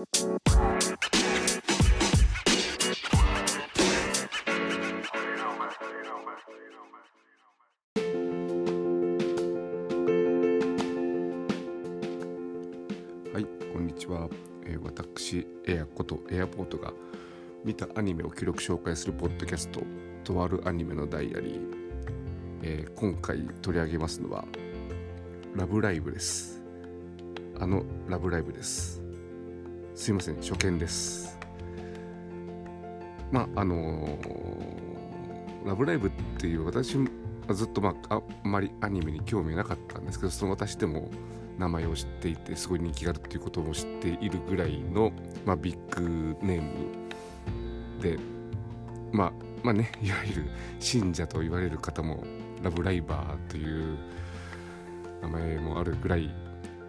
はいこんにちは、えー私エアことエアポートが見たアニメを記録紹介するポッドキャスト「とあるアニメのダイアリー」えー今回取り上げますのは「ラブライブ!」ですあの「ラブライブ!」ですすいません初見ですまああのーラブライブ!」っていう私ずっと、まあ、あんまりアニメに興味なかったんですけどその私でも名前を知っていてすごい人気があるっていうことも知っているぐらいの、まあ、ビッグネームでまあまあねいわゆる信者と言われる方もラブライバーという名前もあるぐらい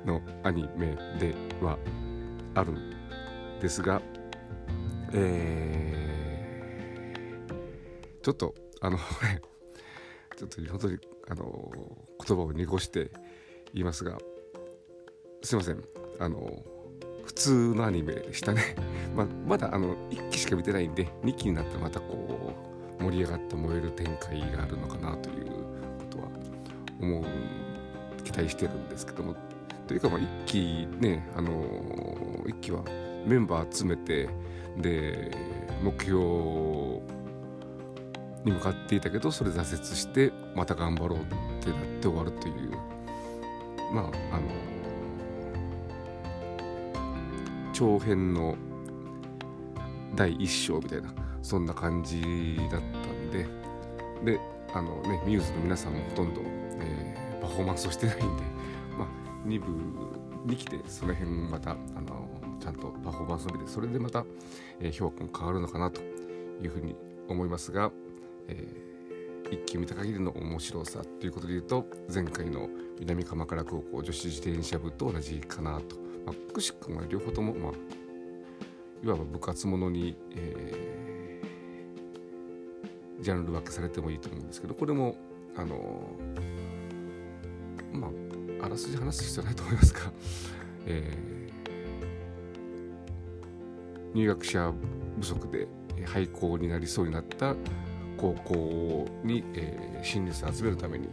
のアニメではあるんですがえーちょっとあの ちょっと本当にあの言葉を濁して言いますがすいません。あの普通のアニメでしたね、ま、まだあの1期しか見てないんで2期になったらまたこう盛り上がって燃える展開があるのかなということは思う期待してるんですけども。というかまあ1期ねあの1期はメンバー集めてで目標に向かっていたけどそれ挫折してまた頑張ろうってなって終わるという。まああの長編の第一章みたいなそんな感じだったんで。であのねミューズの皆さんもほとんど、えーパフォーマンスをしてないんで2部に来てその辺またあのちゃんとパフォーマンスを見てそれでまた、えー評価も変わるのかなというふうに思いますが、えー一気見た限りの面白さということで言うと前回の南鎌倉高校女子自転車部と同じかなと、まあ、くしくも両方とも、まあ、いわば部活ものに、えージャンル分けされてもいいと思うんですけどこれもあのまああらす話す必要ないと思いますが、えー入学者不足で廃校になりそうになった高校に、えー新入生を集めるために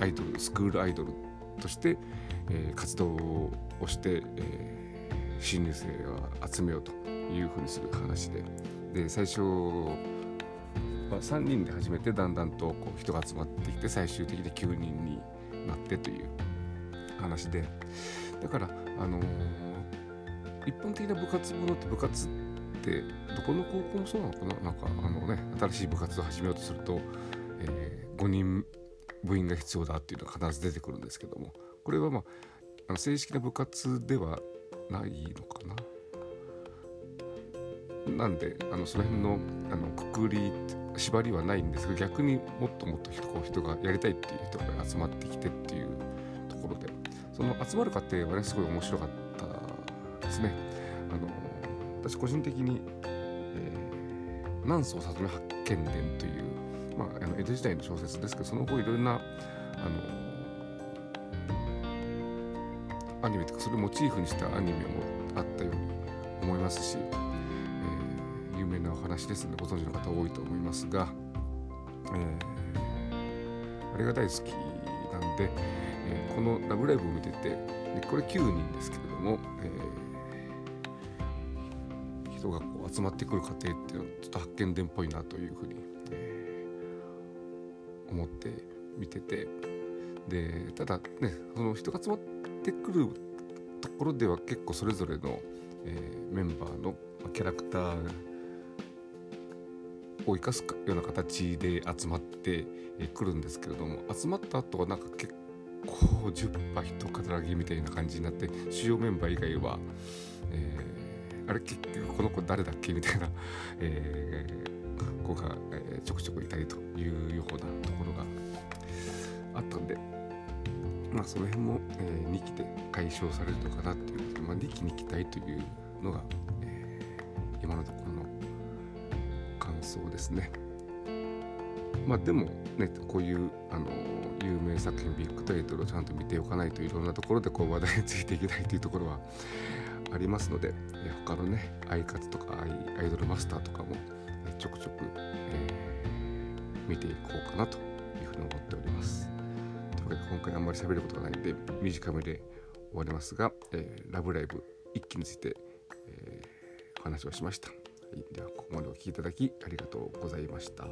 アイドルスクールアイドルとして、えー活動をして、えー新入生を集めようというふうにする話で。で最初は3人で始めてだんだんとこう人が集まってきて最終的に9人になってという話で。だからあのー一般的な部活ものって部活ってどこの高校もそうなのかな？なんかあのね新しい部活を始めようとすると、え5人部員が必要だっていうのが必ず出てくるんですけども。これはまああの正式な部活ではないのかな？なんであのその辺のあのくくりって縛りはないんですが逆にもっともっと人こう人がやりたいっていう人が集まってきてっていうところでその集まる過程はねすごい面白かったですね。あの私個人的に、えー、南宋里見八犬伝という、まあ、あの江戸時代の小説ですけどその後いろんなあのアニメとかそれをモチーフにしたアニメもあったように思いますし、話ですのでご存知の方多いと思いますが、えーあれが大好きなんで、えーこの「ラブライブ!」を見ててでこれ9人ですけれども、えー人がこう集まってくる過程っていうのはちょっと発見伝っぽいなというふうに、えー思って見ててでただねその人が集まってくるところでは結構それぞれの、えーメンバーのキャラクターを生かすような形で集まってくるんですけれども集まった後はなんか結構10羽一肩ぎみたいな感じになって主要メンバー以外は、えーあれ結局この子誰だっけみたいな、えー子が、えーちょくちょくいたりというようなところがあったんでまあその辺も、え2期で解消されるのかなっていうことで、まあ、2期に期待というのが、えー今のところの感想ですね。まあでもねこういうあの有名作品ビッグタイトルをちゃんと見ておかないといろんなところでこう話題についていけないというところはありますので他のねアイカツとかアイドルマスターとかもちょくちょく、えー、見ていこうかなというふうに思っております。というわけで今回あんまり喋ることがないんで短めで終わりますが「えー、ラブライブ!」一期について、えー、お話をしました。はい、ではここまでお聴きいただきありがとうございました。